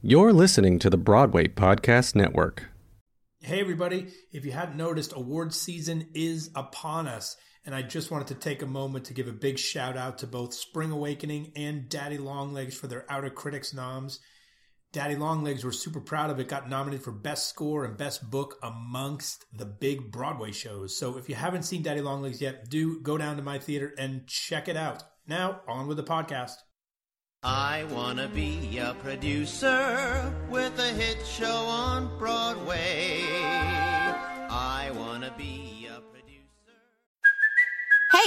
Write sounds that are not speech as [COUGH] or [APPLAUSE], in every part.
You're listening to the Broadway Podcast Network. Hey, everybody. If you hadn't noticed, awards season is upon us. And I just wanted to take a moment to give a big shout out to both Spring Awakening and Daddy Longlegs for their Outer Critics noms. Daddy Longlegs, we're super proud of it, got nominated for Best Score and Best Book amongst the big Broadway shows. So if you haven't seen Daddy Longlegs yet, do go down to my theater and check it out. Now, on with the podcast. I wanna be a producer with a hit show on Broadway. I wanna be.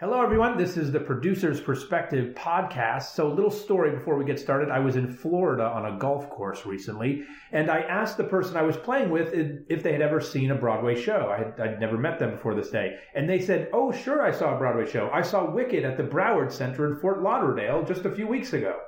Hello, everyone. This is the Producer's Perspective podcast. So, little story before we get started. I was in Florida on a golf course recently, and I asked the person I was playing with if they had ever seen a Broadway show. I had, I'd never met them before this day. And they said, Oh, sure, I saw a Broadway show. I saw Wicked at the Broward Center in Fort Lauderdale just a few weeks ago.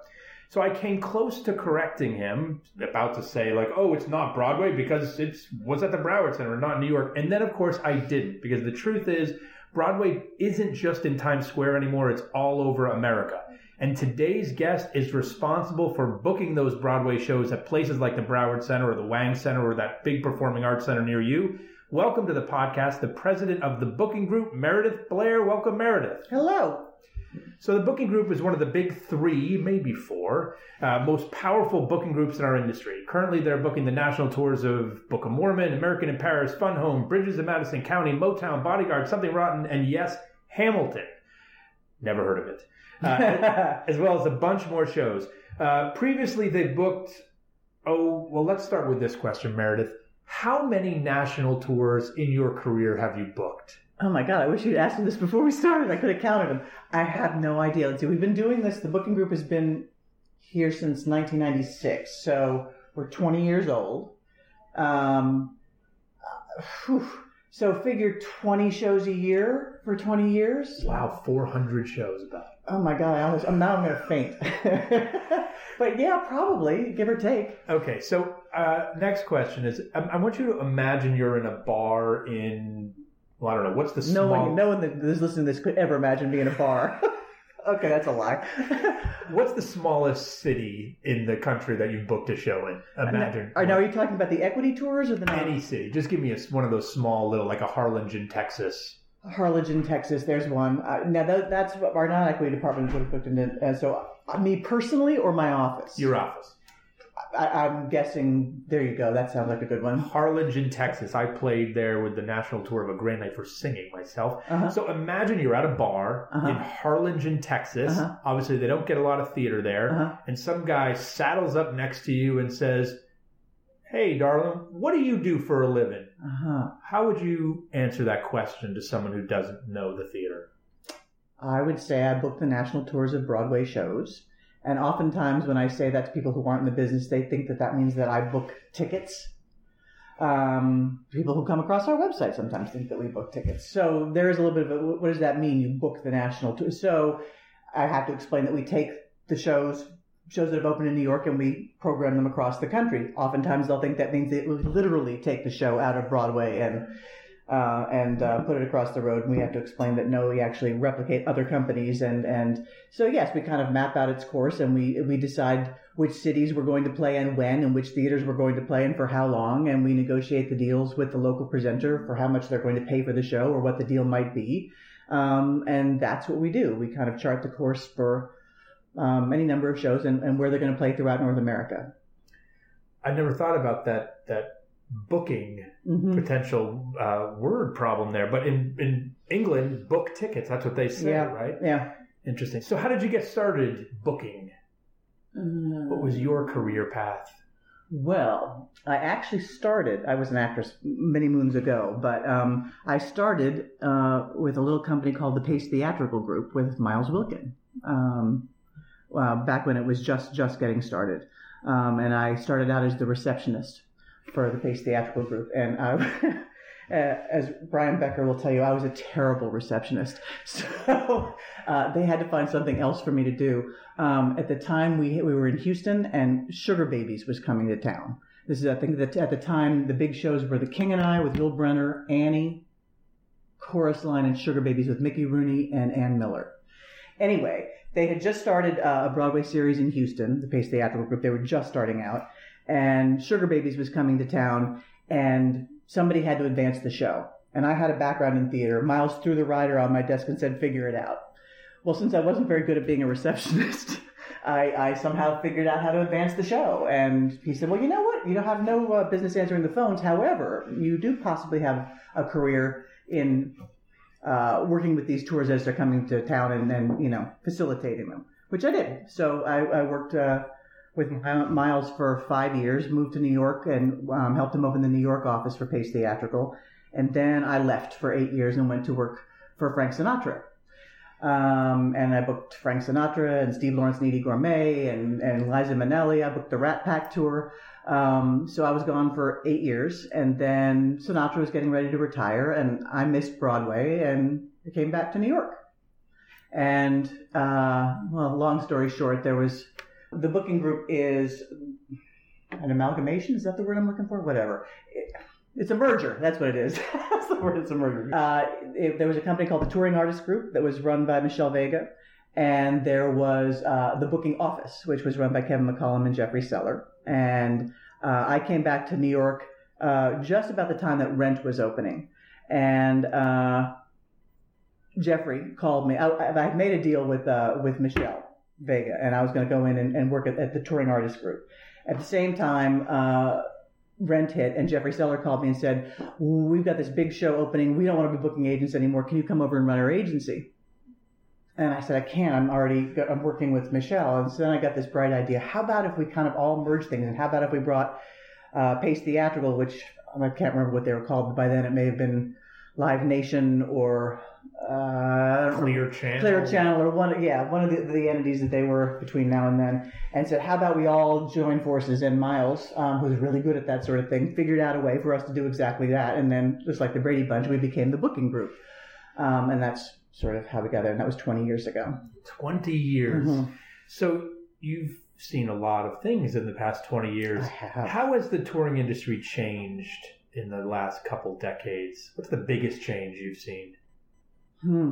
So I came close to correcting him, about to say, like, oh, it's not Broadway because it was at the Broward Center, not New York. And then, of course, I didn't, because the truth is, Broadway isn't just in Times Square anymore, it's all over America. And today's guest is responsible for booking those Broadway shows at places like the Broward Center or the Wang Center or that big performing arts center near you. Welcome to the podcast, the president of the booking group, Meredith Blair. Welcome, Meredith. Hello. So, the booking group is one of the big three, maybe four, uh, most powerful booking groups in our industry. Currently, they're booking the national tours of Book of Mormon, American in Paris, Fun Home, Bridges of Madison County, Motown, Bodyguard, Something Rotten, and yes, Hamilton. Never heard of it. Uh, [LAUGHS] as well as a bunch more shows. Uh, previously, they booked, oh, well, let's start with this question, Meredith. How many national tours in your career have you booked? Oh my God, I wish you'd asked me this before we started. I could have counted them. I have no idea. Let's see, we've been doing this, the booking group has been here since 1996. So we're 20 years old. Um, whew. so figure 20 shows a year for 20 years. Wow, 400 shows about. Oh my God, I almost, I'm now I'm going to faint. [LAUGHS] but yeah, probably, give or take. Okay, so uh, next question is I, I want you to imagine you're in a bar in well, I don't know. What's the No small... one, no one that is listening to this could ever imagine being in a bar. [LAUGHS] okay, that's a lie. [LAUGHS] What's the smallest city in the country that you've booked a show in? Imagine. Are, now, are you talking about the equity tours or the any city? Just give me a, one of those small little, like a Harlingen, Texas. Harlingen, Texas. There's one. Uh, now that, that's what our non-equity department would have booked in. And so, uh, me personally or my office? Your office. I, am guessing. There you go. That sounds like a good one. Harlingen, Texas. I played there with the national tour of a Grand Night for Singing myself. Uh-huh. So imagine you're at a bar uh-huh. in Harlingen, Texas. Uh-huh. Obviously, they don't get a lot of theater there. Uh-huh. And some guy saddles up next to you and says, "Hey, darling, what do you do for a living?" Uh-huh. How would you answer that question to someone who doesn't know the theater? I would say I book the national tours of Broadway shows. And oftentimes, when I say that to people who aren't in the business, they think that that means that I book tickets. Um, people who come across our website sometimes think that we book tickets. So there is a little bit of a, what does that mean? You book the national tour. So I have to explain that we take the shows, shows that have opened in New York, and we program them across the country. Oftentimes, they'll think that means they literally take the show out of Broadway and uh, and uh, put it across the road. And we have to explain that no, we actually replicate other companies, and and so yes, we kind of map out its course, and we we decide which cities we're going to play and when, and which theaters we're going to play and for how long, and we negotiate the deals with the local presenter for how much they're going to pay for the show or what the deal might be, um, and that's what we do. We kind of chart the course for um, any number of shows and, and where they're going to play throughout North America. I never thought about that that booking Mhm. potential uh, word problem there. But in, in England, book tickets. That's what they say, Yeah. right? Yeah. Interesting. So, how did you get started booking? What was your career path? Well, I actually started, I was an actress many moons ago, but um, I started uh, with a little company called the Pace Theatrical Group with Miles Wilkin, um, uh, back when it was just, just getting started. Um, and I started out as the receptionist for the Pace Theatrical Group. And I, [LAUGHS] uh, as Brian Becker will tell you, I was a terrible receptionist. [LAUGHS] So uh, they had to find something else for me to do. Um, at the time, we we were in Houston, and Sugar Babies was coming to town. This is, I think, that at the time the big shows were The King and I with Yul Brynner, Annie, Chorus Line, and Sugar Babies with Mickey Rooney and Ann Miller. Anyway, they had just started uh, a Broadway series in Houston, the Pace Theatrical Group. They were just starting out, and Sugar Babies was coming to town, and somebody had to advance the show. And I had a background in theater. Miles threw the rider on my desk and said, "Figure it out." Well, since I wasn't very good at being a receptionist, [LAUGHS] I, I somehow figured out how to advance the show. And he said, "Well, you know what? You don't have no uh, business answering the phones. However, you do possibly have a career in uh, working with these tours as they're coming to town and then you know facilitating them, which I did. So I, I worked uh, with Miles for five years, moved to New York and um, helped him open the New York office for Pace Theatrical, and then I left for eight years and went to work for Frank Sinatra. Um, and I booked Frank Sinatra and Steve Lawrence and Eydie Gormé and, and Liza Minnelli. I booked the Rat Pack tour. Um, so I was gone for eight years, and then Sinatra was getting ready to retire, and I missed Broadway, and came back to New York. And uh, well, long story short, there was the booking group is an amalgamation. Is that the word I'm looking for? Whatever. It- it's a merger. That's what it is. [LAUGHS] That's the word. It's a merger. Uh, it, there was a company called the Touring Artist Group that was run by Michelle Vega, and there was uh, the Booking Office, which was run by Kevin McCollum and Jeffrey Seller. And uh, I came back to New York uh, just about the time that Rent was opening, and uh, Jeffrey called me. I, I I made a deal with uh, with Michelle Vega, and I was going to go in and, and work at, at the Touring Artist Group. At the same time, uh, Rent hit, and Jeffrey Seller called me and said, "We've got this big show opening. We don't want to be booking agents anymore. Can you come over and run our agency?" And I said, "I can't. I'm already I'm working with Michelle." And so then I got this bright idea. How about if we kind of all merge things? And how about if we brought uh, Pace Theatrical, which I can't remember what they were called, but by then it may have been Live Nation or uh, Clear Channel. Clear Channel or one, yeah, one of the, the entities that they were between now and then, and said, "How about we all join forces?" And Miles, um, who's really good at that sort of thing, figured out a way for us to do exactly that. And then, just like the Brady Bunch, we became the booking group, um, and that's sort of how we got there. And that was 20 years ago. 20 years. Mhm. So you've seen a lot of things in the past 20 years. I have. How has the touring industry changed in the last couple decades? What's the biggest change you've seen? Hmm.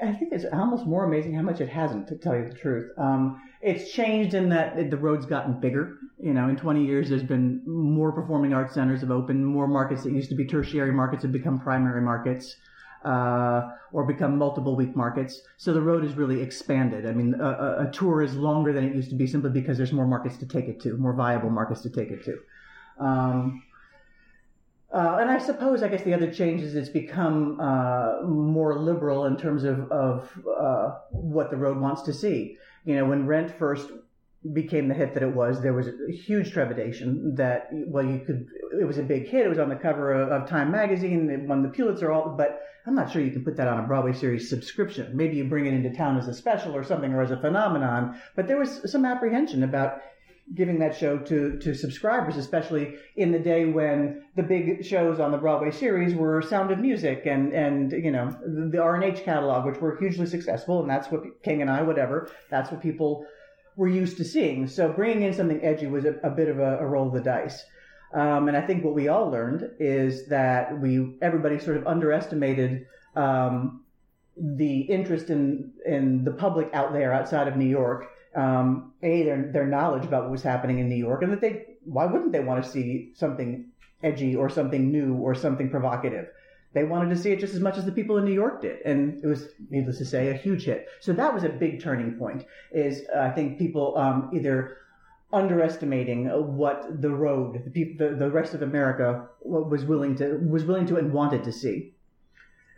I think it's almost more amazing how much it hasn't, to tell you the truth. Um, it's changed in that the road's gotten bigger. You know, in 20 years, there's been more performing arts centers have opened, more markets that used to be tertiary markets have become primary markets, uh, or become multiple week markets. So the road has really expanded. I mean, a, a, tour is longer than it used to be simply because there's more markets to take it to, more viable markets to take it to. Um, uh, and I suppose, I guess the other change is it's become uh, more liberal in terms of, of uh, what the road wants to see. You know, when Rent first became the hit that it was, there was a huge trepidation that, well, you could, it was a big hit. It was on the cover of, of Time magazine. It won the Pulitzer, all, but I'm not sure you can put that on a Broadway series subscription. Maybe you bring it into town as a special or something or as a phenomenon. But there was some apprehension about giving that show to, to subscribers, especially in the day when the big shows on the Broadway series were Sound of Music and, and you know, the R&H catalog, which were hugely successful, and that's what King and I, whatever, that's what people were used to seeing. So bringing in something edgy was a, a bit of a, a roll of the dice. Um, and I think what we all learned is that we, everybody sort of underestimated, um, the interest in, in the public out there outside of New York um, a their their knowledge about what was happening in New York, and that they why wouldn't they want to see something edgy or something new or something provocative? They wanted to see it just as much as the people in New York did, and it was needless to say a huge hit. So that was a big turning point. Is uh, I think people um, either underestimating what the road, the, the, the rest of America was willing to was willing to and wanted to see.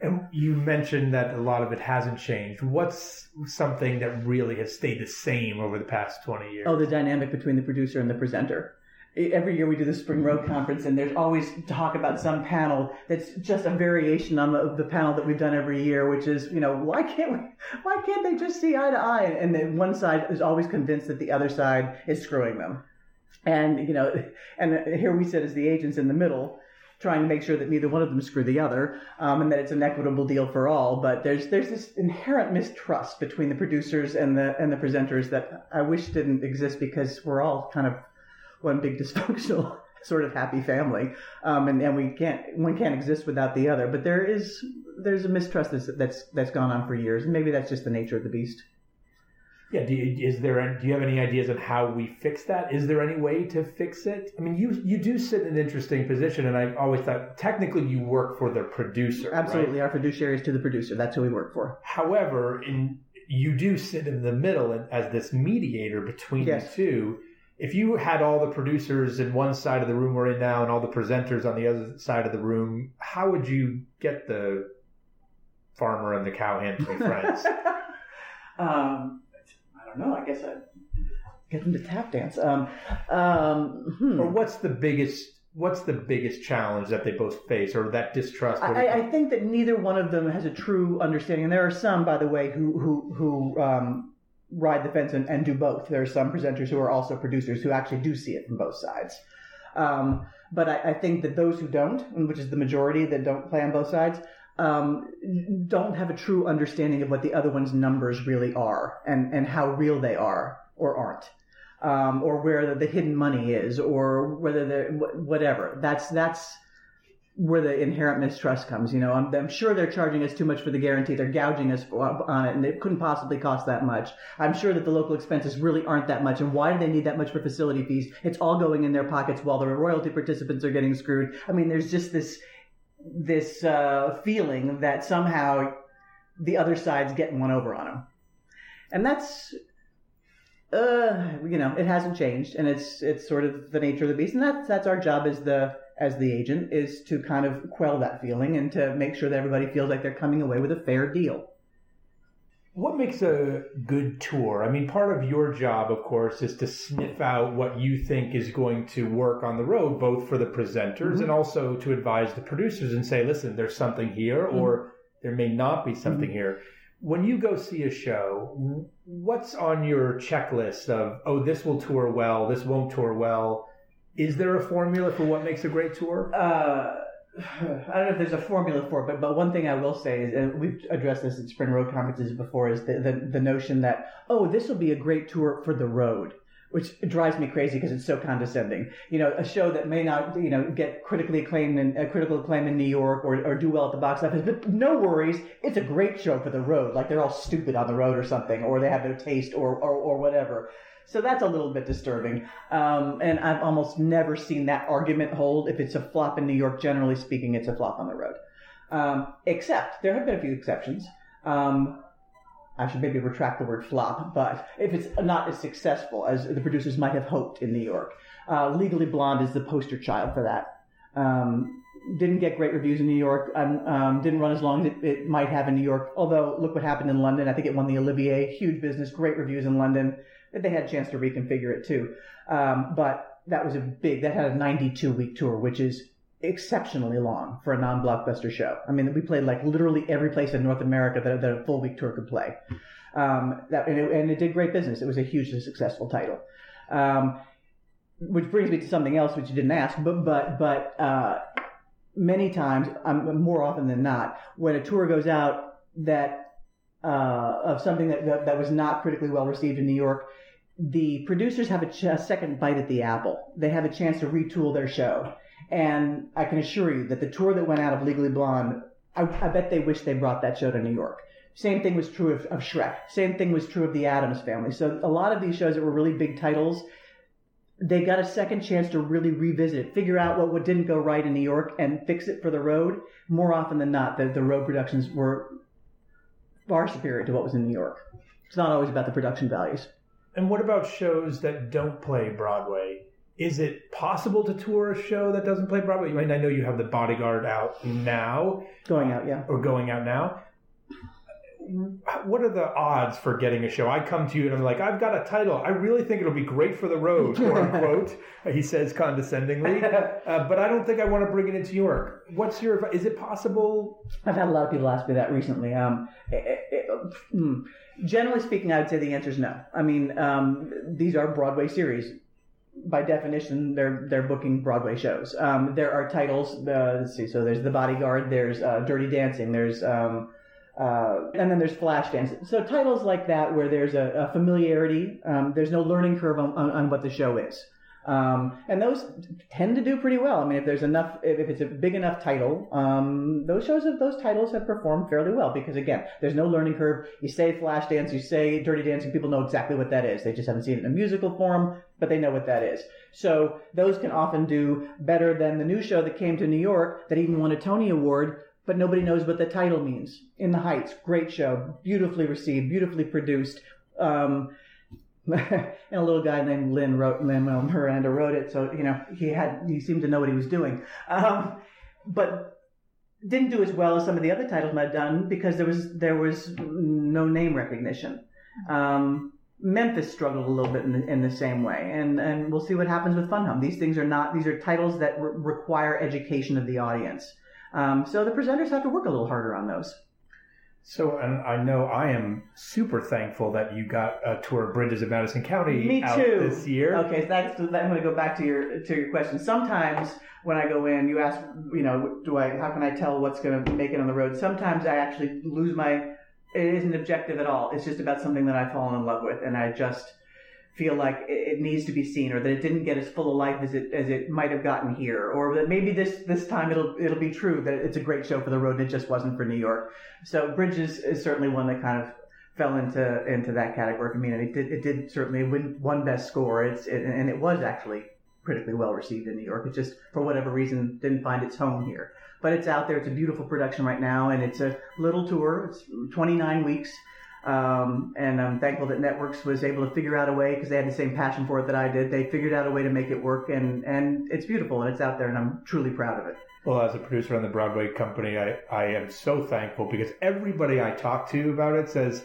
And you mentioned that a lot of it hasn't changed. What's something that really has stayed the same over the past 20 years? Oh, the dynamic between the producer and the presenter. Every year we do the Spring Road Conference, and there's always talk about some panel that's just a variation on the, the panel that we've done every year, which is, you know, why can't we, why can't they just see eye to eye? And then one side is always convinced that the other side is screwing them. And, you know, and here we sit as the agents in the middle, trying to make sure that neither one of them screw the other, um, and that it's an equitable deal for all. But there's there's this inherent mistrust between the producers and the and the presenters that I wish didn't exist because we're all kind of one big [LAUGHS] dysfunctional sort of happy family, um, and and we can't one can't exist without the other. But there is there's a mistrust that's that's that's gone on for years, and maybe that's just the nature of the beast. Yeah, do you, is there? Do you have any ideas on how we fix that? Is there any way to fix it? I mean, you you do sit in an interesting position, and I've always thought technically you work for the producer. Absolutely, right? our fiduciary is to the producer. That's who we work for. However, in you do sit in the middle as this mediator between Yes. the two. If you had all the producers in one side of the room we're in now, and all the presenters on the other side of the room, how would you get the farmer and the cowhand to be friends? [LAUGHS] um, don't know. I guess I get them to tap dance. Um, um, hmm. or what's the biggest what's the biggest challenge that they both face, or that distrust? I, I- I think that neither one of them has a true understanding. And there are some, by the way, who who who um, ride the fence and, and do both. There are some presenters who are also producers who actually do see it from both sides. Um, but I, I think that those who don't, which is the majority that don't play on both sides, um, don't have a true understanding of what the other one's numbers really are and, and how real they are or aren't. Um, or where the, hidden money is, or whether the wh- whatever. That's that's where the inherent mistrust comes. You know, I'm, I'm sure they're charging us too much for the guarantee. They're gouging us on it, and it couldn't possibly cost that much. I'm sure that the local expenses really aren't that much. And why do they need that much for facility fees? It's all going in their pockets while the royalty participants are getting screwed. I mean, there's just this this uh, feeling that somehow the other side's getting one over on them, and that's. Uh, you know, it hasn't changed, and it's it's sort of the nature of the beast, and that's that's our job as the as the agent is to kind of quell that feeling and to make sure that everybody feels like they're coming away with a fair deal. What makes a good tour? I mean, part of your job, of course, is to sniff out what you think is going to work on the road, both for the presenters Mhm. and also to advise the producers and say, listen, there's something here, or there may not be something here. When you go see a show, what's on your checklist of, oh, this will tour well, this won't tour well? Is there a formula for what makes a great tour? Uh, [SIGHS] I don't know if there's a formula for it, but, but one thing I will say is, and we've addressed this at Spring Road conferences before, is the, the, the notion that, oh, this will be a great tour for the road, which drives me crazy because it's so condescending. You know, a show that may not, you know, get critically acclaimed and uh, critical acclaim in New York or, or do well at the box office, but no worries, it's a great show for the road. Like they're all stupid on the road or something, or they have no taste or, or, or whatever. So that's a little bit disturbing. Um, and I've almost never seen that argument hold. If it's a flop in New York, generally speaking, it's a flop on the road. Um, except there have been a few exceptions. Um, I should maybe retract the word flop, but if it's not as successful as the producers might have hoped in New York, uh, Legally Blonde is the poster child for that. Um, didn't get great reviews in New York. Um, um, didn't run as long as it, it might have in New York. Although, look what happened in London. I think it won the Olivier. Huge business, great reviews in London. They had a chance to reconfigure it too. Um, but that was a big, that had a 92 week tour, which is exceptionally long for a non blockbuster show. I mean, we played like literally every place in North America that, that a full week tour could play. Um, that, and, it, and it did great business. It was a hugely successful title. Um, which brings me to something else which you didn't ask, but, but, but, uh, many times, um, more often than not, when a tour goes out that, uh, of something that, that, that was not critically well received in New York, the producers have a, ch- a second bite at the apple. They have a chance to retool their show. And I can assure you that the tour that went out of Legally Blonde, I, I bet they wish they brought that show to New York. Same thing was true of, of Shrek. Same thing was true of the Addams Family. So a lot of these shows that were really big titles, they got a second chance to really revisit it, figure out what, what didn't go right in New York, and fix it for the road. More often than not, the, the road productions were far superior to what was in New York. It's not always about the production values. And what about shows that don't play Broadway? Is it possible to tour a show that doesn't play Broadway? I mean, I know you have The Bodyguard out now, Going out, yeah. or going out now. What are the odds for getting a show? I come to you and I'm like, I've got a title. I really think it'll be great for the road, [LAUGHS] quote unquote. he says condescendingly, [LAUGHS] uh, but I don't think I want to bring it into York. What's your? Is it possible? I've had a lot of people ask me that recently. Um, it- it- it- hmm. generally speaking, I would say the answer is no. I mean, um, these are Broadway series. By definition, they're they're booking Broadway shows. Um, there are titles. Uh, let's see. So there's The Bodyguard. There's uh, Dirty Dancing. There's um, uh, and then there's Flashdance. So titles like that where there's a, a familiarity. Um, there's no learning curve on, on, on what the show is. Um, and those tend to do pretty well. I mean, if there's enough, if, if it's a big enough title, um, those shows have those titles have performed fairly well because again, there's no learning curve. You say Flashdance, you say Dirty Dancing, people know exactly what that is. They just haven't seen it in a musical form, but they know what that is. So those can often do better than the new show that came to New York that even won a Tony Award, but nobody knows what the title means. In the Heights, great show, beautifully received, beautifully produced. Um, [LAUGHS] and a little guy named Lin wrote Lin Miranda wrote it, so you know he had he seemed to know what he was doing, um, but didn't do as well as some of the other titles have done because there was there was no name recognition. Um, Memphis struggled a little bit in the, in the same way, and and we'll see what happens with Fun Home. These things are not these are titles that re- require education of the audience, um, so the presenters have to work a little harder on those. So, and I know I am super thankful that you got a tour of Bridges of Madison County Me out too. this year. Okay, so that's I'm going to go back to your to your question. Sometimes when I go in, you ask, you know, do I? How can I tell what's going to make it on the road? Sometimes I actually lose my. It isn't objective at all. It's just about something that I've fallen in love with, and I just feel like it, needs to be seen, or that it didn't get as full of life as it as it might have gotten here, or that maybe this this time it'll it'll be true that it's a great show for the road and it just wasn't for New York. So Bridges is certainly one that kind of fell into into that category for me, and it did it did certainly win one best score. It's it, and it was actually critically well received in New York. It just for whatever reason didn't find its home here, but it's out there. It's a beautiful production right now, and it's a little tour. It's 29 weeks. Um, and I'm thankful that Networks was able to figure out a way because they had the same passion for it that I did. They figured out a way to make it work, and and it's beautiful and it's out there, and I'm truly proud of it. Well, as a producer on the Broadway company, I, I am so thankful because everybody I talk to about it says,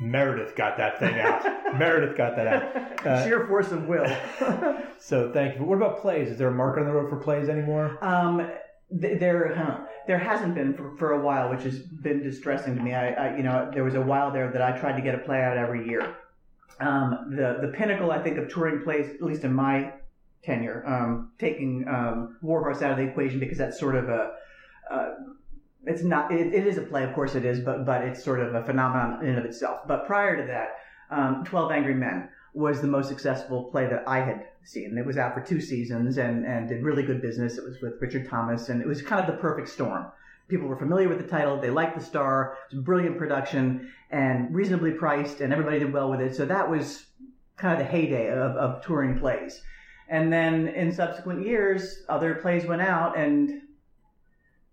Meredith got that thing out. [LAUGHS] Meredith got that out. Uh, Sheer force of will. [LAUGHS] So thank you. But What about plays? Is there a market on the road for plays anymore? Um, there, huh, there hasn't been for, for a while, which has been distressing to me. I, I, you know, there was a while there that I tried to get a play out every year. Um, the the pinnacle, I think, of touring plays, at least in my tenure, um, taking um, Warhorse out of the equation because that's sort of a uh, it's not it, it is a play, of course it is, but but it's sort of a phenomenon in and of itself. But prior to that, um, Twelve Angry Men was the most successful play that I had seen. It was out for two seasons and and did really good business. It was with Richard Thomas, and it was kind of the perfect storm. People were familiar with the title, they liked the star, it was a brilliant production, and reasonably priced, and everybody did well with it. So that was kind of the heyday of, of touring plays. And then in subsequent years, other plays went out, and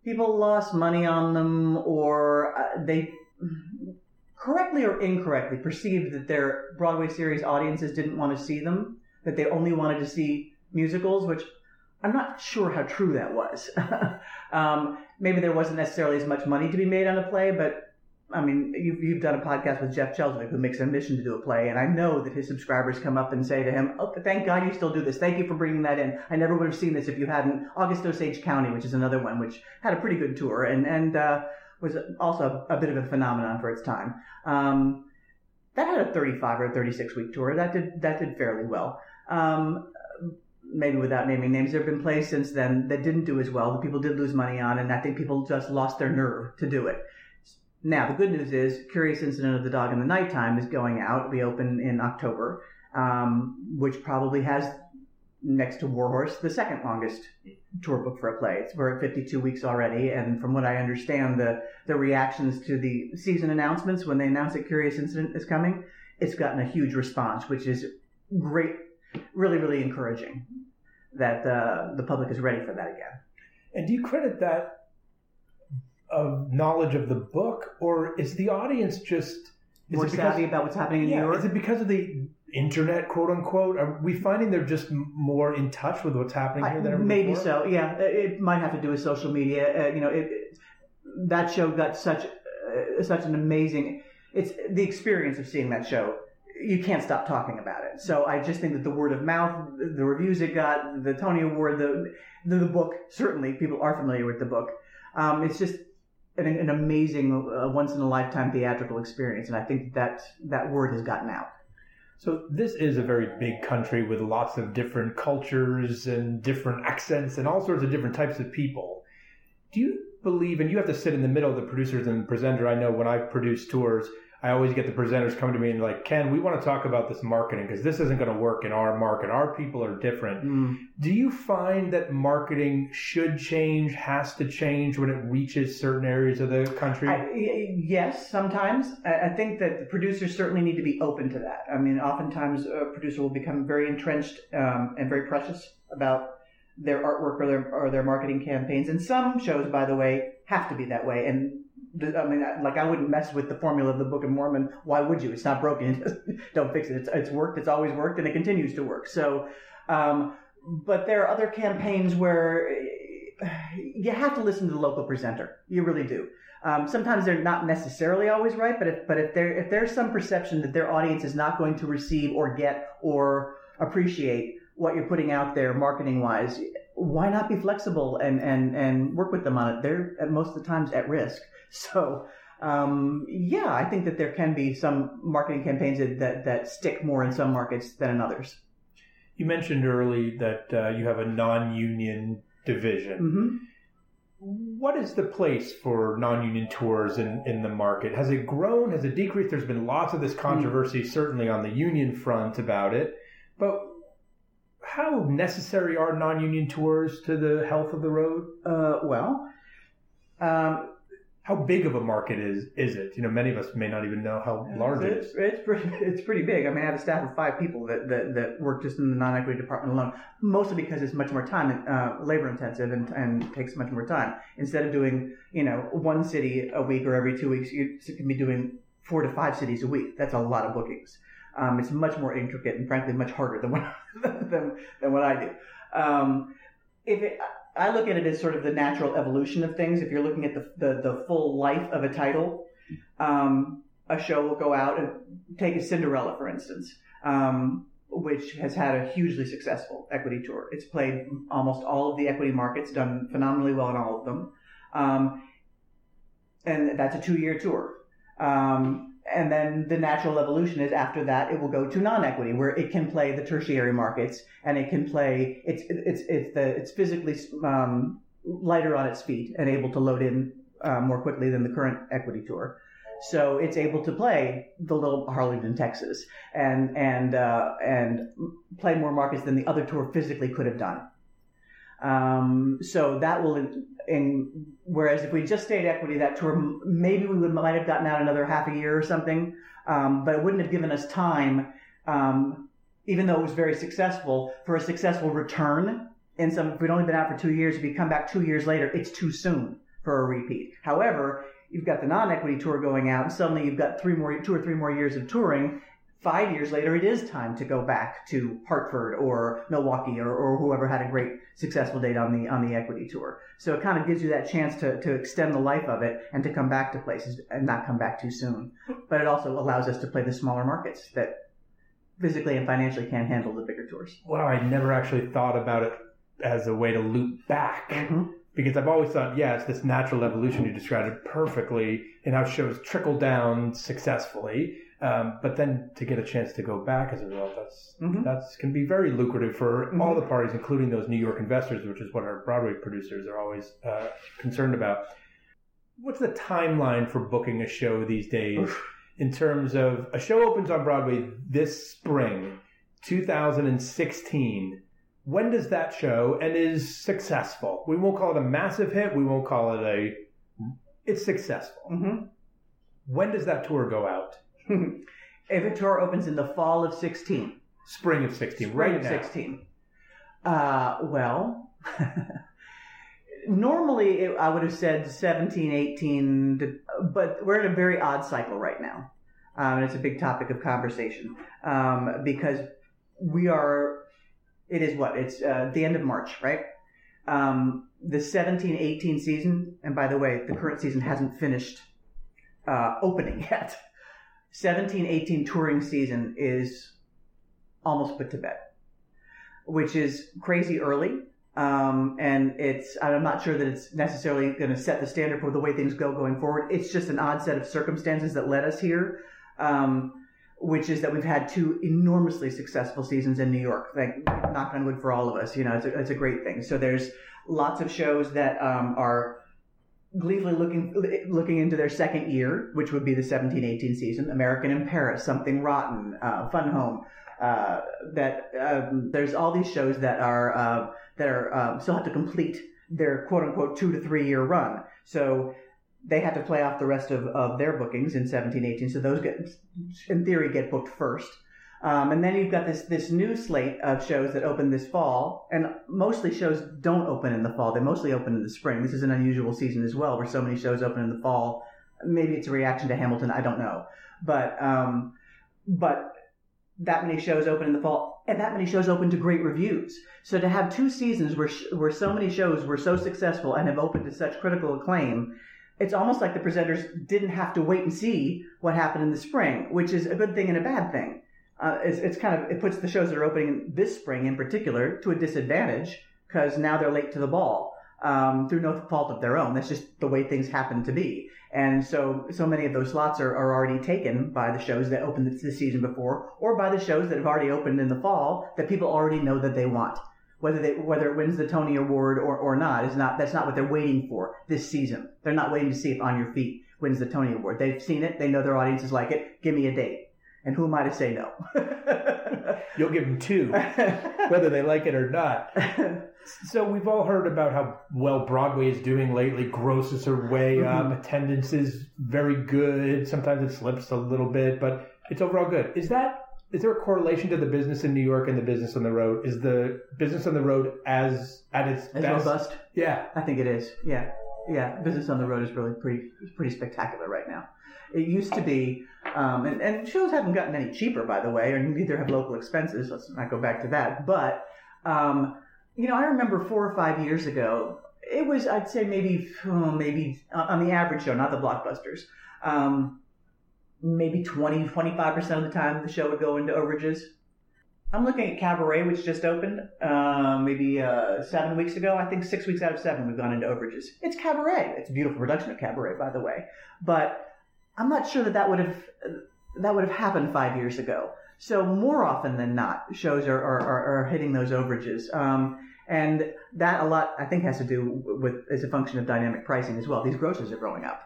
people lost money on them, or uh, they correctly or incorrectly perceived that their Broadway series audiences didn't want to see them, that they only wanted to see musicals, which I'm not sure how true that was. [LAUGHS] um, maybe there wasn't necessarily as much money to be made on a play, but I mean, you've, you've done a podcast with Jeff Chelesvig, who makes a mission to do a play, and I know that his subscribers come up and say to him, "Oh, thank God you still do this. Thank you for bringing that in. I never would have seen this if you hadn't." August Osage County, which is another one, which had a pretty good tour and and uh, was also a, bit of a phenomenon for its time. Um, that had a 35 or 36 week tour. That did that did fairly well. Um, maybe without naming names, there have been plays since then that didn't do as well. That people did lose money on, and I think people just lost their nerve to do it. Now, the good news is Curious Incident of the Dog in the Nighttime is going out. It'll open in October, um, which probably has, next to Warhorse, the second longest tour book for a play. It's, we're at 52 weeks already, and from what I understand, the, the reactions to the season announcements when they announce that Curious Incident is coming, it's gotten a huge response, which is great, really, really encouraging that uh, the public is ready for that again. And do you credit that of knowledge of the book, or is the audience just Is more it savvy about what's happening in New Yeah, York. is it because of the internet, quote unquote? Are we finding they're just more in touch with what's happening here than ever maybe before? so. Yeah, it might have to do with social media. Uh, you know, it, it- that show got such uh, such an amazing. It's the experience of seeing that show. You can't stop talking about it. So I just think that the word of mouth, the reviews it got, the Tony Award, the the, the book. Certainly, people are familiar with the book. Um, it's just an, an amazing, uh, once in a lifetime theatrical experience, and I think that that word has gotten out. So this is a very big country with lots of different cultures and different accents and all sorts of different types of people. Do you believe, and you have to sit in the middle of the producers and presenter. I know when I've produced tours, I always get the presenters come to me and like, Ken, we want to talk about this marketing because this isn't going to work in our market. Our people are different. Do you find that marketing should change, has to change when it reaches certain areas of the country? I, yes, sometimes. I think that the producers certainly need to be open to that. I mean, oftentimes a producer will become very entrenched um, and very precious about their artwork or their or their marketing campaigns. And some shows, by the way, have to be that way. And I mean, like I wouldn't mess with the formula of the Book of Mormon. Why would you? It's not broken. [LAUGHS] Don't fix it. It's, it's worked. It's always worked, and it continues to work. So, um, but there are other campaigns where eh, you have to listen to the local presenter. You really do. Um, sometimes they're not necessarily always right, but if but if there if there's some perception that their audience is not going to receive or get or appreciate what you're putting out there marketing wise, why not be flexible and and and work with them on it? They're at most of the times at risk. [LAUGHS] So um, yeah, I think that there can be some marketing campaigns that, that that stick more in some markets than in others. you mentioned early that uh, you have a non-union division. hmm What is the place for non-union tours in, in the market? Has it grown? Has it decreased? There's been lots of this controversy, certainly on the union front about it. But how necessary are non-union tours to the health of the road? Uh, well, um, How big of a market is is it? You know, many of us may not even know how large it it's. It's pretty, it's pretty big. I mean, I have a staff of five people that, that, that work just in the non-equity department alone, mostly because it's much more time, uh, labor intensive and, and takes much more time. Instead of doing, you know, one city a week or every two weeks, you can be doing four to five cities a week. That's a lot of bookings. Um, it's much more intricate and frankly much harder than what, [LAUGHS] than, than what I do. Um, if it, I look at it as sort of the natural evolution of things. If you're looking at the, the, the full life of a title, um, a show will go out and take a Cinderella, for instance, um, which has had a hugely successful equity tour. It's played almost all of the equity markets, done phenomenally well in all of them. Um, and that's a two year tour. Um, and then the natural evolution is after that it will go to non-equity where it can play the tertiary markets and it can play it's it's it's the it's physically um, lighter on its feet and able to load in uh, more quickly than the current equity tour so it's able to play the little Harlingen, Texas, and and uh, and play more markets than the other tour physically could have done. Um, so that will, in, whereas if we just stayed equity, that tour maybe we would might have gotten out another half a year or something, um, but it wouldn't have given us time, um, even though it was very successful, for a successful return. In some, if we'd only been out for two years, if you come back two years later, it's too soon for a repeat. However, you've got the non-equity tour going out, and suddenly you've got three more, two or three more years of touring. Five years later, it is time to go back to Hartford or Milwaukee or, or whoever had a great successful date on the on the equity tour. So it kind of gives you that chance to, to extend the life of it and to come back to places and not come back too soon. But it also allows us to play the smaller markets that physically and financially can't handle the bigger tours. Wow, I never actually thought about it as a way to loop back. Mhm. Because I've always thought, yeah, it's this natural evolution. You described it perfectly and how shows trickle down successfully. Um, but then to get a chance to go back as a result, that's Mhm. that's can be very lucrative for all Mhm. the parties, including those New York investors, which is what our Broadway producers are always uh, concerned about. What's the timeline for booking a show these days in terms of a show opens on Broadway this spring, 2016? When does that show and is successful? We won't call it a massive hit. We won't call it a. It's successful. Mhm. When does that tour go out? [LAUGHS] if a tour opens in the fall of 16, Spring of 16, Spring right of now. 16. Uh, well, [LAUGHS] normally it, I would have said 17, 18, to, but we're in a very odd cycle right now. um, and it's a big topic of conversation um, because we are. It is what it's uh, the end of March, right? Um, the 17-18 season, and by the way, the current season hasn't finished uh, opening [LAUGHS] yet. 17-18 touring season is almost put to bed, which is crazy early. Um, and it's, I'm not sure that it's necessarily going to set the standard for the way things go going forward. It's just an odd set of circumstances that led us here. Um, which is that we've had two enormously successful seasons in New York. Like, knock on wood for all of us, you know, it's a, it's a great thing. So there's lots of shows that um, are gleefully looking looking into their second year, which would be the 17-18 season. American in Paris, Something Rotten, uh, Fun Home. Uh, that um, there's all these shows that are uh, that are um, still have to complete their quote unquote two to three year run. So they have to play off the rest of, of their bookings in 17, 18. So those get, in theory, get booked first. Um, and then you've got this this new slate of shows that open this fall, and mostly shows don't open in the fall. They mostly open in the spring. This is an unusual season as well, where so many shows open in the fall. Maybe it's a reaction to Hamilton. I don't know, but um, but that many shows open in the fall, and that many shows open to great reviews. So to have two seasons where where so many shows were so successful and have opened to such critical acclaim it's almost like the presenters didn't have to wait and see what happened in the spring, which is a good thing and a bad thing. Uh, it's, it's, kind of it puts the shows that are opening this spring in particular to a disadvantage because now they're late to the ball um, through no fault of their own. That's just the way things happen to be. And so, so many of those slots are, are already taken by the shows that opened the, season before, or by the shows that have already opened in the fall that people already know that they want whether they whether it wins the Tony Award or, or not is not that's not what they're waiting for this season. They're not waiting to see if On Your Feet wins the Tony Award. They've seen it. They know their audiences like it. Give me a date. And who am I to say no? [LAUGHS] You'll give them two, [LAUGHS] whether they like it or not. [LAUGHS] So we've all heard about how well Broadway is doing lately. Grosses are way up. Mm-hmm. Attendance is very good. Sometimes it slips a little bit, but it's overall good. Is that is there a correlation to the business in New York and the business on the road? Is the business on the road as at its as best? robust? Yeah, I think it is. Yeah, yeah. Business on the road is really pretty pretty spectacular right now. It used to be, um, and, and shows haven't gotten any cheaper, by the way, or neither have local expenses. Let's not go back to that. But um, you know, I remember four or five years ago, it was I'd say maybe oh, maybe on the average show, not the blockbusters. Um, maybe 20, 25% of the time the show would go into overages. I'm looking at Cabaret, which just opened uh, maybe uh, seven weeks ago. I think six weeks out of seven we've gone into overages. It's Cabaret. It's a beautiful production of Cabaret, by the way. But I'm not sure that that would have that would have happened five years ago. So more often than not, shows are are, are hitting those overages. Um, and that a lot, I think, has to do with as a function of dynamic pricing as well. These grosses are growing up.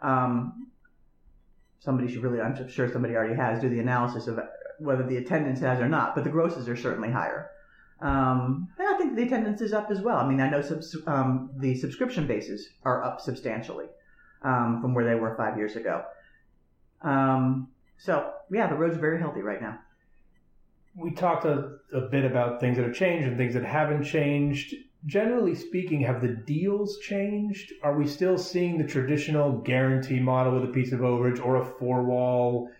Um, somebody should really, I'm sure somebody already has, do the analysis of whether the attendance has or not, but the grosses are certainly higher. Um, and I think the attendance is up as well. I mean, I know subs- um, the subscription bases are up substantially um, from where they were five years ago. Um, so, yeah, the road's very healthy right now. We talked a, a bit about things that have changed and things that haven't changed generally speaking, have the deals changed? Are we still seeing the traditional guarantee model with a piece of overage or a four wall?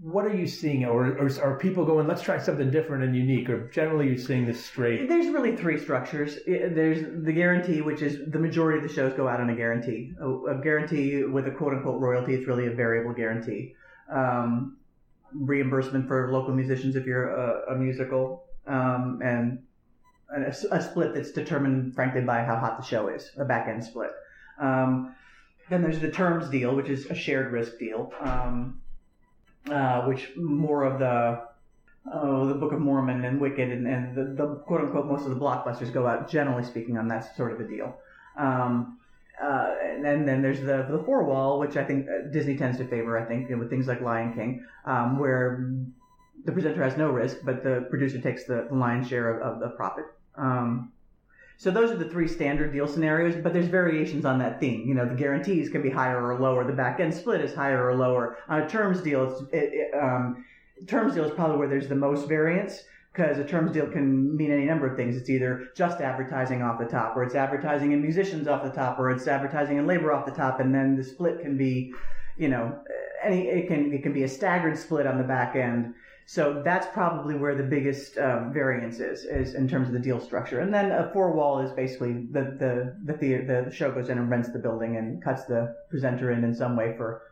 What are you seeing? Or, or are people going, let's try something different and unique? Or generally, you're seeing this straight? There's really three structures. There's the guarantee, which is the majority of the shows go out on a guarantee. A, a guarantee with a quote unquote royalty, it's really a variable guarantee. Um, reimbursement for local musicians if you're a, a musical, um, and a, a, split that's determined, frankly, by how hot the show is, a back end split. Um, then there's the terms deal, which is a shared risk deal, um, uh, which more of the oh, the Book of Mormon and Wicked and, and the, the, quote unquote most of the blockbusters go out, generally speaking, on that sort of a deal. Um, uh, and then, there's the the four wall, which I think uh, Disney tends to favor. I think with things like Lion King, um, where the presenter has no risk, but the producer takes the lion's share of, of the profit. Um, so those are the three standard deal scenarios, but there's variations on that theme. You know, the guarantees can be higher or lower. The back end split is higher or lower. On a terms deal, it, it, um, terms deal is probably where there's the most variance because a terms deal can mean any number of things. It's either just advertising off the top, or it's advertising and musicians off the top, or it's advertising and labor off the top, and then the split can be, you know, any it can it can be a staggered split on the back end. So that's probably where the biggest um, variance is, is in terms of the deal structure. And then a four wall is basically the the the, theater, the show goes in and rents the building and cuts the presenter in in some way for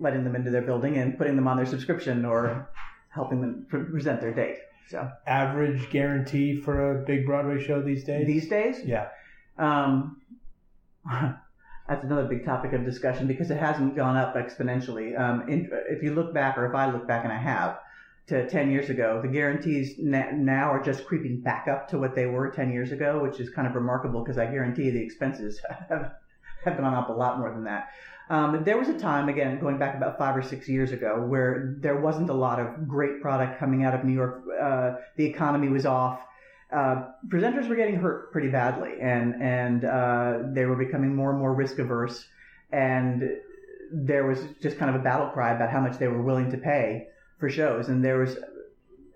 letting them into their building and putting them on their subscription or helping them pre- present their date. So Average guarantee for a big Broadway show these days? these days, yeah. Um, [LAUGHS] that's another big topic of discussion because it hasn't gone up exponentially. Um, in, if you look back, or if I look back, and I have, to 10 years ago, the guarantees now are just creeping back up to what they were 10 years ago, which is kind of remarkable because I guarantee the expenses [LAUGHS] have, gone up a lot more than that. Um, there was a time, again, going back about five or six years ago, where there wasn't a lot of great product coming out of New York. Uh, the economy was off uh, presenters were getting hurt pretty badly, and and uh, they were becoming more and more risk averse, and there was just kind of a battle cry about how much they were willing to pay for shows, and there was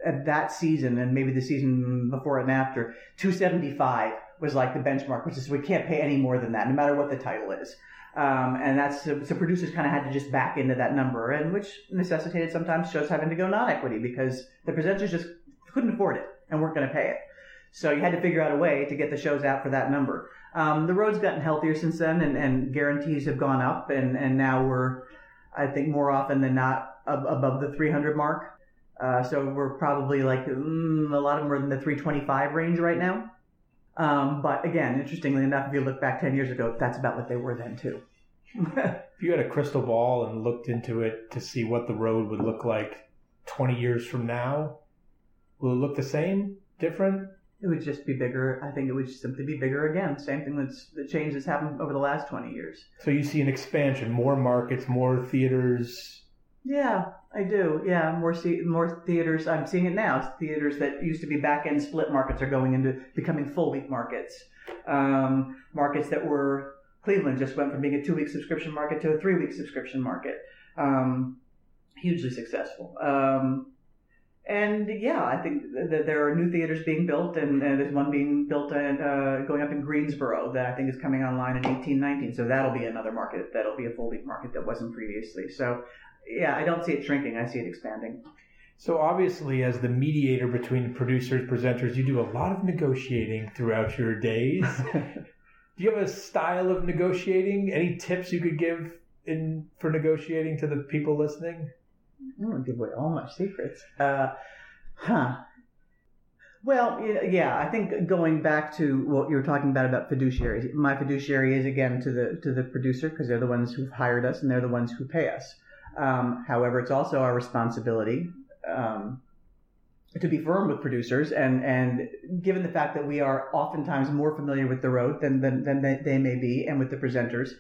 at that season and maybe the season before and after, 275 was like the benchmark, which is we can't pay any more than that, no matter what the title is. Um, and that's so, producers kind of had to just back into that number, and which necessitated sometimes shows having to go non-equity because the presenters just couldn't afford it and weren't going to pay it. So you had to figure out a way to get the shows out for that number. Um, the road's gotten healthier since then, and, and guarantees have gone up, and, and now we're, I think, more often than not ab- above the 300 mark. Uh, so we're probably like mm, a lot of them are in the 325 range right now. Um, but again, interestingly enough, if you look back 10 years ago, that's about what they were then too. [LAUGHS] If you had a crystal ball and looked into it to see what the road would look like 20 years from now, will it look the same? Different? It would just be bigger. I think it would simply be bigger again. Same thing that's the change that's happened over the last 20 years. So you see an expansion, more markets, more theaters. Yeah, I do. Yeah, more see, more theaters. I'm seeing it now. Theaters that used to be back end split markets are going into becoming full week markets. Um, markets that were Cleveland just went from being a two week subscription market to a three week subscription market. Um, hugely successful. Um, and yeah, I think that there are new theaters being built, and, and there's one being built and uh, going up in Greensboro that I think is coming online in 1819. So that'll be another market that'll be a full week market that wasn't previously. So yeah, I don't see it shrinking. I see it expanding. So obviously, as the mediator between producers, presenters, you do a lot of negotiating throughout your days. [LAUGHS] do you have a style of negotiating? Any tips you could give in for negotiating to the people listening? I don't want to give away all my secrets. Uh, huh. Well, yeah, I think going back to what you were talking about about fiduciaries, my fiduciary is again to the to the producer because they're the ones who've hired us and they're the ones who pay us. Um, however, it's also our responsibility um, to be firm with producers, and and given the fact that we are oftentimes more familiar with the road than than, than they, they may be, and with the presenters,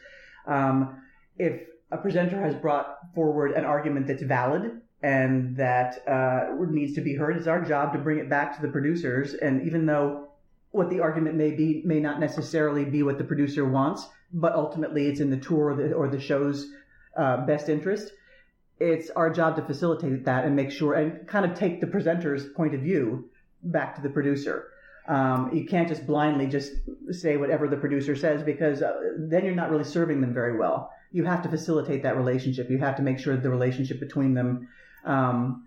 um, if a presenter has brought forward an argument that's valid and that uh, needs to be heard, it's our job to bring it back to the producers. And even though what the argument may be may not necessarily be what the producer wants, but ultimately it's in the tour or the, or the show's uh, best interest, it's our job to facilitate that and make sure and kind of take the presenter's point of view back to the producer. Um, you can't just blindly just say whatever the producer says because uh, then you're not really serving them very well. You have to facilitate that relationship. You have to make sure the relationship between them um,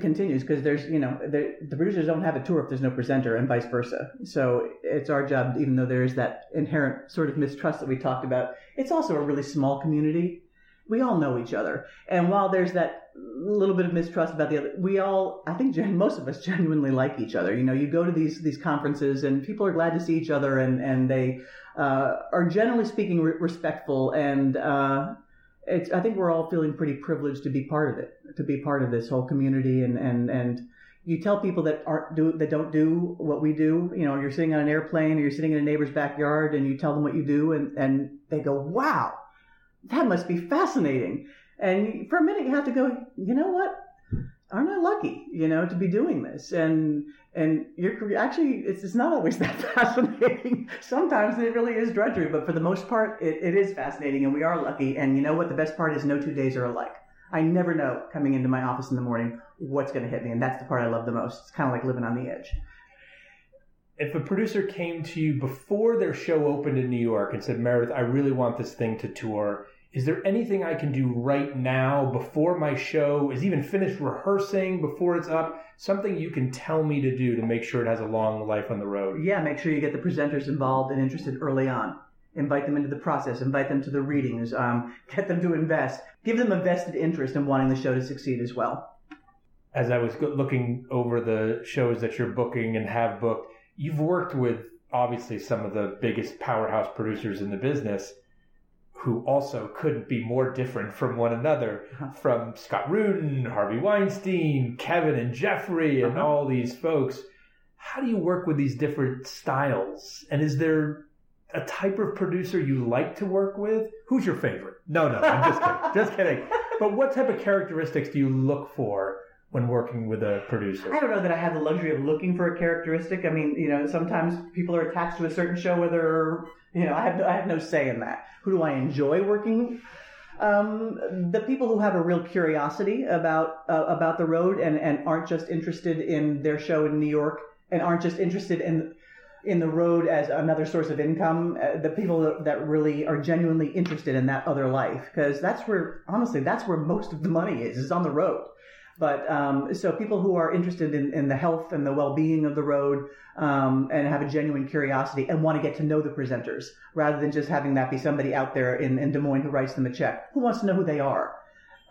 continues because there's you know the, the producers don't have a tour if there's no presenter and vice versa. So it's our job, even though there is that inherent sort of mistrust that we talked about. It's also a really small community. We all know each other, and while there's that little bit of mistrust about the other, we all, I think, most of us genuinely like each other. You know, you go to these these conferences, and people are glad to see each other, and and they uh, are generally speaking re- respectful and. Uh, it's, I think we're all feeling pretty privileged to be part of it, to be part of this whole community, and and and you tell people that aren't do that don't do what we do. You know, you're sitting on an airplane or you're sitting in a neighbor's backyard, and you tell them what you do, and and they go, "Wow, that must be fascinating." And for a minute, you have to go, "You know what? Aren't I lucky, you know, to be doing this?" And and you're actually it's, it's not always [LAUGHS] that fascinating. Sometimes it really is drudgery, but for the most part, it, it is fascinating, and we are lucky. And you know what? The best part is no two days are alike. I never know coming into my office in the morning what's going to hit me, and that's the part I love the most. It's kind of like living on the edge. If a producer came to you before their show opened in New York and said, Meredith, I really want this thing to tour is there anything I can do right now before my show is even finished rehearsing, before it's up? Something you can tell me to do to make sure it has a long life on the road? Yeah, make sure you get the presenters involved and interested early on. Invite them into the process, invite them to the readings, um, [LAUGHS] get them to invest, give them a vested interest in wanting the show to succeed as well. As I was looking over the shows that you're booking and have booked, you've worked with obviously some of the biggest powerhouse producers in the business who also couldn't be more different from one another from Scott Rudin, Harvey Weinstein, Kevin and Jeffrey, and Uh-huh. all these folks. How do you work with these different styles? And is there a type of producer you like to work with? Who's your favorite? No, no, I'm just kidding. just kidding. [LAUGHS] But what type of characteristics do you look for when working with a producer? I don't know that I have the luxury of looking for a characteristic. I mean, you know, sometimes people are attached to a certain show, whether you know, I have I have no say in that. Who do I enjoy working? Um, the people who have a real curiosity about uh, about the road and and aren't just interested in their show in New York and aren't just interested in in the road as another source of income. Uh, the people that really are genuinely interested in that other life, because that's where honestly that's where most of the money is is on the road. But um, so people who are interested in, in the health and the well-being of the road um, and have a genuine curiosity and want to get to know the presenters rather than just having that be somebody out there in, in Des Moines who writes them a check who wants to know who they are.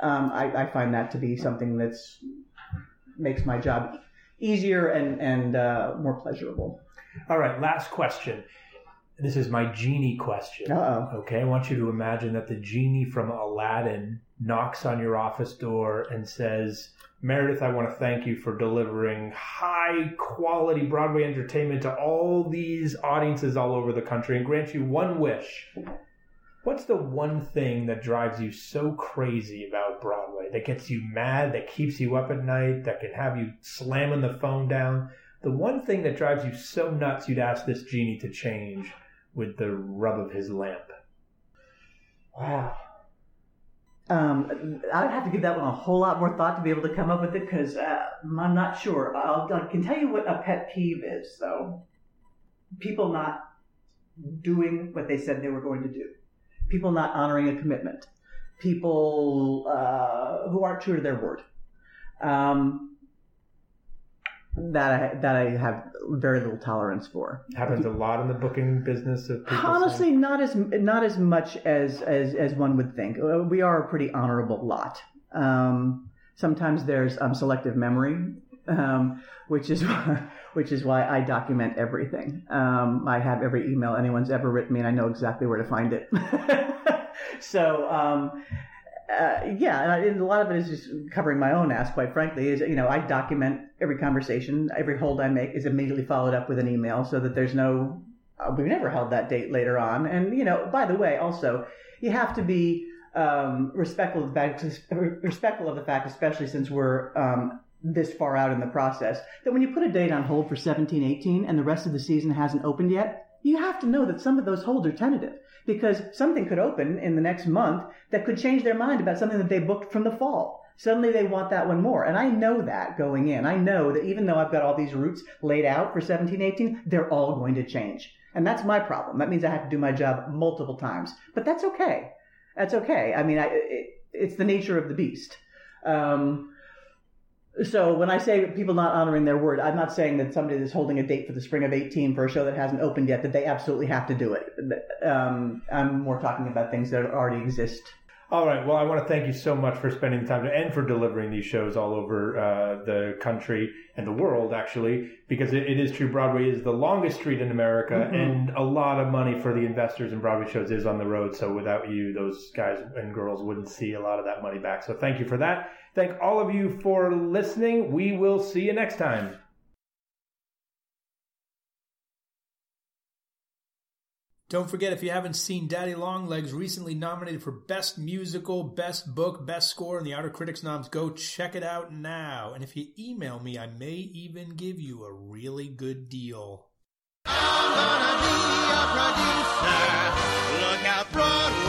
Um, I, I find that to be something that's makes my job easier and and uh, more pleasurable. All right, last question. This is my genie question. Uh-oh. Okay, I want you to imagine that the genie from Aladdin knocks on your office door and says, Meredith, I want to thank you for delivering high quality Broadway entertainment to all these audiences all over the country and grant you one wish. What's the one thing that drives you so crazy about Broadway, that gets you mad, that keeps you up at night, that can have you slamming the phone down? The one thing that drives you so nuts you'd ask this genie to change with the rub of his lamp. Wow. Um, I'd have to give that one a whole lot more thought to be able to come up with it because uh, I'm not sure. I'll, I can tell you what a pet peeve is, though. People not doing what they said they were going to do. People not honoring a commitment. People uh, who aren't true to their word. Um, that I, that I have very little tolerance for. Happens a lot in the booking business of people. Honestly, saying- not as not as much as as as one would think. Uh, We are a pretty honorable lot. Um, sometimes there's um, selective memory, um, which is [LAUGHS] why, which is why I document everything. Um, I have every email anyone's ever written me, and I know exactly where to find it. [LAUGHS] so. Uh, yeah, and, I, and a lot of it is just covering my own ass. Quite frankly, is you know I document every conversation, every hold I make is immediately followed up with an email, so that there's no uh, we've never held that date later on. And you know, by the way, also you have to be um, respectful of the fact, respectful of the fact, especially since we're um, this far out in the process, that when you put a date on hold for 17, 18, and the rest of the season hasn't opened yet, you have to know that some of those holds are tentative because something could open in the next month that could change their mind about something that they booked from the fall. Suddenly they want that one more. And I know that going in. I know that even though I've got all these routes laid out for 17, 18, they're all going to change. And that's my problem. That means I have to do my job multiple times. But that's okay. That's okay. I mean, I, it, it's the nature of the beast. Um, so when I say people not honoring their word, I'm not saying that somebody that's holding a date for the spring of 18 for a show that hasn't opened yet that they absolutely have to do it. Um, I'm more talking about things that already exist. All right. Well, I want to thank you so much for spending the time to, and for delivering these shows all over uh, the country and the world, actually, because it, it is true. Broadway is the longest street in America, Mhm. and a lot of money for the investors in Broadway shows is on the road. So without you, those guys and girls wouldn't see a lot of that money back. So thank you for that. Thank all of you for listening. We will see you next time. Don't forget, if you haven't seen Daddy Longlegs, recently nominated for Best Musical, Best Book, Best Score in the Outer Critics Noms, go check it out now. And if you email me, I may even give you a really good deal. I'm gonna be a producer. Look out, Broadway,